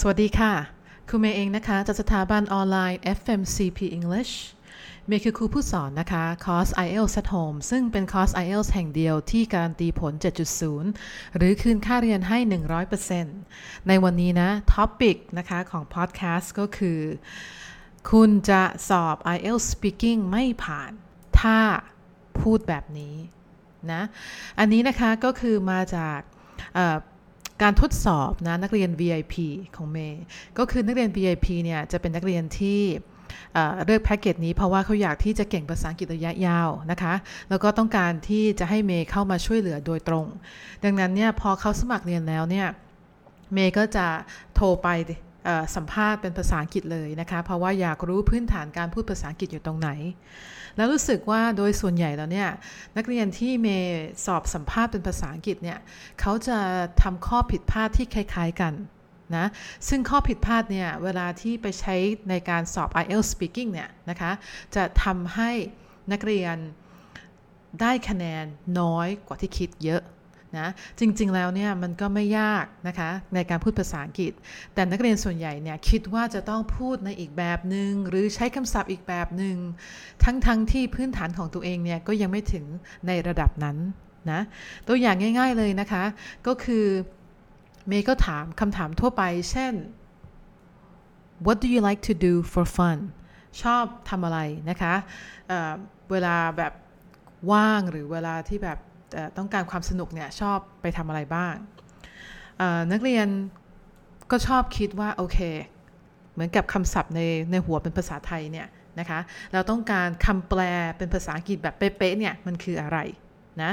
สวัสดีค่ะ ครูเมย์เองนะคะ จากสถาบันออนไลน์ FMCP English เมย์คือครูผู้สอนนะคะ คอร์ส IELTS at Home ซึ่งเป็นคอร์ส IELTS แห่งเดียวที่การันตีผล 7.0 หรือคืนค่าเรียนให้ 100%ในวันนี้นะ topic นะคะของพอดแคสต์ก็คือ คุณจะสอบ IELTS Speaking ไม่ผ่าน ถ้าพูดแบบนี้นะ อันนี้นะคะก็คือมาจาก การทดสอบนะนักเรียน VIP ของเมย์ก็คือนักเรียน VIP เนี่ยจะเป็นนักเรียนที่เลือกแพ็กเกจนี้เพราะว่าเขาอยากที่จะเก่งภาษาอังกฤษระยะยาวนะคะ แล้วก็ต้องการที่จะให้เมย์เข้ามาช่วยเหลือโดยตรง ดังนั้นเนี่ยพอเขาสมัครเรียนแล้วเนี่ยเมย์ก็จะโทรไป สัมภาษณ์เป็นภาษาอังกฤษเลยนะคะเพราะว่าอยากรู้พื้นฐานการพูดภาษาอังกฤษอยู่ตรงไหน แล้วรู้สึกว่าโดยส่วนใหญ่แล้วเนี่ยนักเรียนที่เมย์สอบสัมภาษณ์เป็นภาษาอังกฤษเนี่ยเขาจะทำข้อผิดพลาดที่คล้าย ๆกันนะซึ่งข้อผิดพลาดเนี่ยเวลาที่ไปใช้ในการสอบ IELTS speaking เนี่ยนะคะจะทำให้นักเรียนได้คะแนนน้อยกว่าที่คิดเยอะ นะจริงๆแล้วเนี่ยมันก็ไม่ยากนะคะในการพูดภาษาอังกฤษ แต่นักเรียนส่วนใหญ่เนี่ยคิดว่าจะต้องพูดในอีกแบบหนึง่งหรือใช้คำศัพท์อีกแบบหนึง่งทั้งๆทที่พื้นฐานของตัวเองเนี่ยก็ยังไม่ถึงในระดับนั้นนะตัวอย่างง่าย ๆเลยนะคะ ก็คือเมย์ก็ถามคำถามทั่วไป เช่น what do you like to do for fun ชอบทำอะไรนะคะเเวลาแบบว่างหรือเวลาที่แบบ ต้องการความสนุกเนี่ยชอบไปทำอะไรบ้าง นักเรียนก็ชอบคิดว่าโอเค เหมือนกับคำศัพท์ในในหัวเป็นภาษาไทยเนี่ยนะคะเราต้องการคำแปลเป็นภาษาอังกฤษแบบเป๊ะๆเนี่ยมันคืออะไรนะ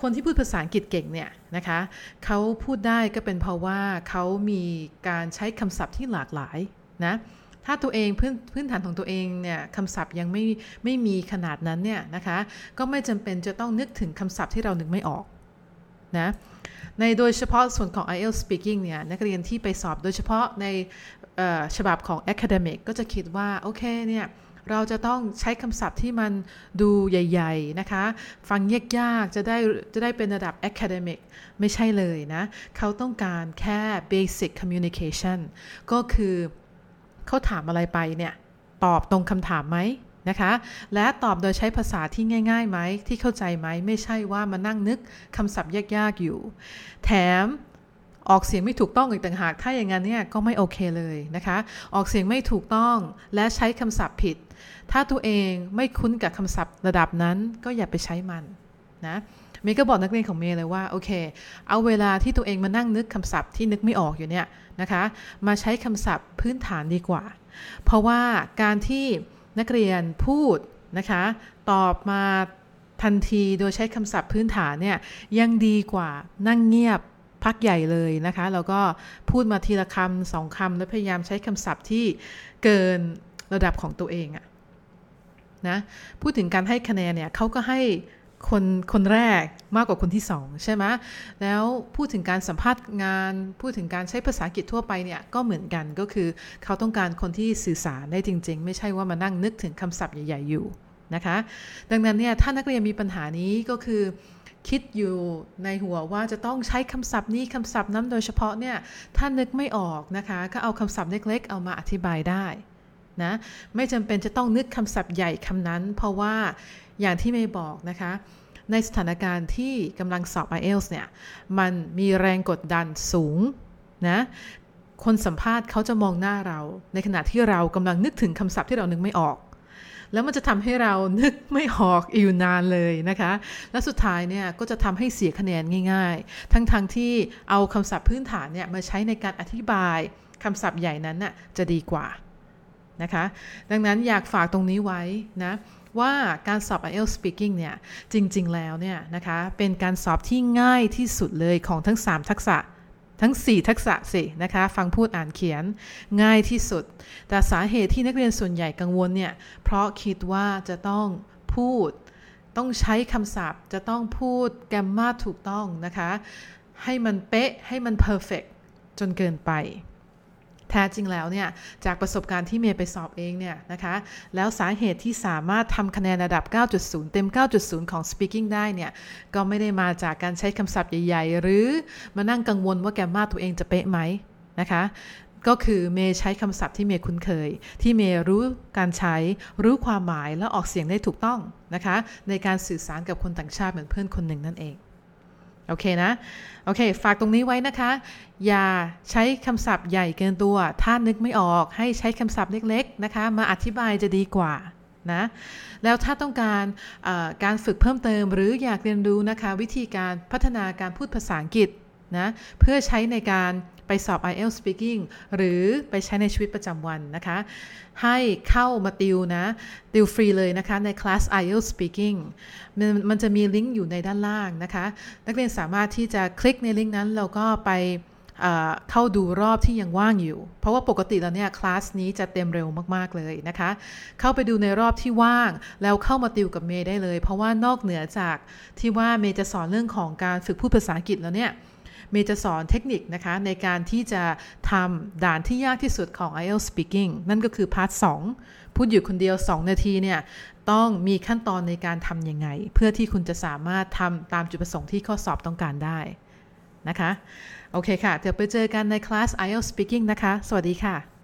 คนที่พูดภาษาอังกฤษเก่งเนี่ยนะคะเขาพูดได้ก็เป็นเพราะว่าเขามีการใช้คำศัพท์ที่หลากหลายนะ ถ้าตัวเองพื้นพื้นฐานของตัวเองเนี่ยคำศัพท์ยังไม่ไม่มีขนาดนั้นเนี่ยนะคะก็ไม่จำเป็นจะต้องนึกถึงคำศัพท์ที่เรานึกไม่ออกนะในโดยเฉพาะส่วนของ IELTS speaking เนี่ยนักเรียนที่ไปสอบโดยเฉพาะในฉบับของ academic ก็จะคิดว่า โอเคเนี่ยเราจะต้องใช้คำศัพท์ที่มันดูใหญ่ ๆ นะคะ ฟังยากๆ จะได้จะได้เป็นระดับ academic ไม่ใช่เลยนะ เขาต้องการแค่ basic communication ก็คือ เขาถามอะไรไปเนี่ยตอบตรงคำถามไหมนะคะ และตอบโดยใช้ภาษาที่ง่ายๆไหมที่เข้าใจไหมไม่ใช่ว่ามานั่งนึกคำศัพท์ยากๆอยู่ แถมออกเสียงไม่ถูกต้องอีกต่างหาก ถ้าอย่างนั้นเนี่ยก็ไม่โอเคเลยนะคะ ออกเสียงไม่ถูกต้องและใช้คำศัพท์ผิด ถ้าตัวเองไม่คุ้นกับคำศัพท์ระดับนั้นก็อย่าไปใช้มันนะ เมย์ก็บอกนักเรียนของเมย์เลยว่าโอเค เอาเวลาที่ตัวเองมานั่งนึกคำศัพท์ที่นึกไม่ออกอยู่เนี่ยนะคะมาใช้คำศัพท์พื้นฐานดีกว่า เพราะว่าการที่นักเรียนพูดนะคะตอบมาทันทีโดยใช้คำศัพท์พื้นฐานเนี่ยยังดีกว่านั่งเงียบพักใหญ่เลยนะคะแล้วก็พูดมาทีละคำสองคำแล้วพยายามใช้คำศัพท์ที่เกินระดับของตัวเองอะนะพูดถึงการให้คะแนนเนี่ยเขาก็ให้ คนคนแรกมากกว่าคนที่สองใช่ไหมแล้วพูดถึงการสัมภาษณ์งาน พูดถึงการใช้ภาษาอังกฤษทั่วไปเนี่ยก็เหมือนกันก็คือเขาต้องการคนที่สื่อสารได้จริง ๆ ไม่ใช่ว่ามานั่งนึกถึงคำศัพท์ใหญ่ ๆ อยู่นะคะดังนั้นเนี่ยถ้านักเรียนมีปัญหานี้ก็คือคิดอยู่ในหัวว่าจะต้องใช้คำศัพท์นี้คำศัพท์นั้นโดยเฉพาะเนี่ยถ้านึกไม่ออกนะคะก็เอาคำศัพท์เล็กๆ เอามาอธิบายได้นะไม่จำเป็นจะต้องนึกคำศัพท์ใหญ่คำนั้น เพราะว่า อย่างที่ไม่บอกนะคะ ในสถานการณ์ที่กำลังสอบ IELTS เนี่ย มันมีแรงกดดันสูงนะคนสัมภาษณ์เขาจะมองหน้าเรา ในขณะที่เรากำลังนึกถึงคำศัพท์ที่เรานึกไม่ออก แล้วมันจะทำให้เรานึกไม่ออกอยู่นานเลยนะคะ และสุดท้ายเนี่ยก็จะทำให้เสียคะแนนง่าย ๆ ทั้งๆทที่เอาคำศัพท์พื้นฐานเนี่ยมาใช้ในการอธิบายคำศัพท์ใหญ่นั้นน่ะจะดีกว่านะคะ ดังนั้นอยากฝากตรงนี้ไว้นะ ว่าการสอบ IELTS speaking เนี่ย จริง ๆ แล้วเนี่ยนะคะ เป็นการสอบที่ง่ายที่สุดเลยของทั้ง 3 ทักษะทั้ง 4 ทักษะสินะคะ ฟังพูดอ่านเขียนง่ายที่สุด แต่สาเหตุที่นักเรียนส่วนใหญ่กังวลเนี่ย เพราะคิดว่าจะต้องพูด ต้องใช้คำศัพท์ จะต้องพูดแกรมมาถูกต้องนะคะ ให้มันเป๊ะ ให้มันเพอร์เฟกจนเกินไป แท้จริงแล้วเนี่ยจากประสบการณ์ที่เมย์ไปสอบเองเนี่ยนะคะแล้วสาเหตุที่สามารถทำคะแนนระดับ 9.0 เต็ม 9.0 ของ speaking ได้เนี่ยก็ไม่ได้มาจากการใช้คำศัพท์ใหญ่ ๆ หรือมานั่งกังวลว่าแกมมาตัวเองจะเป๊ะไหมนะคะก็คือเมย์ใช้คำศัพท์ที่เมย์คุ้นเคย ที่เมย์รู้การใช้รู้ความหมายและออกเสียงได้ถูกต้องนะคะในการสื่อสารกับคนต่างชาติเหมือนเพื่อนคนหนึ่งนั่นเอง โอเคนะ โอเค ฝากตรงนี้ไว้นะคะ อย่าใช้คำศัพท์ใหญ่เกินตัว ถ้านึกไม่ออกให้ใช้คำศัพท์เล็กๆนะคะ มาอธิบายจะดีกว่านะแล้วถ้าต้องการการฝึกเพิ่มเติม หรืออยากเรียนรู้นะคะ วิธีการพัฒนาการพูดภาษาอังกฤษนะเพื่อใช้ในการ ไปสอบ IELTS Speaking หรือไปใช้ในชีวิตประจำวันนะคะ ให้เข้ามาติวนะ ติวฟรีเลยนะคะ ในคลาส IELTS Speaking มันมันจะมีลิงก์อยู่ในด้านล่างนะคะ นักเรียนสามารถที่จะคลิกในลิงก์นั้นแล้วก็ไปเข้าดูรอบที่ยังว่างอยู่ เพราะว่าปกติแล้วเนี่ยคลาสนี้จะเต็มเร็วมาก ๆ เลยนะคะ เข้าไปดูในรอบที่ว่าง แล้วเข้ามาติวกับเมย์ได้เลย เพราะว่านอกเหนือจากที่ว่าเมย์จะสอนเรื่องของการฝึกพูดภาษาอังกฤษแล้วเนี่ย เมย์จะสอนเทคนิคนะคะในการที่จะทำด่านที่ยากที่สุดของ IELTS Speaking นั่นก็คือพาร์ท2พูดอยู่คนเดียว 2 นาทีเนี่ยต้องมีขั้นตอนในการทำยังไง เพื่อที่คุณจะสามารถทำตามจุดประสงค์ที่ข้อสอบต้องการได้นะคะ โอเคค่ะ เดี๋ยวไปเจอกันในคลาส IELTS Speaking นะคะ สวัสดีค่ะ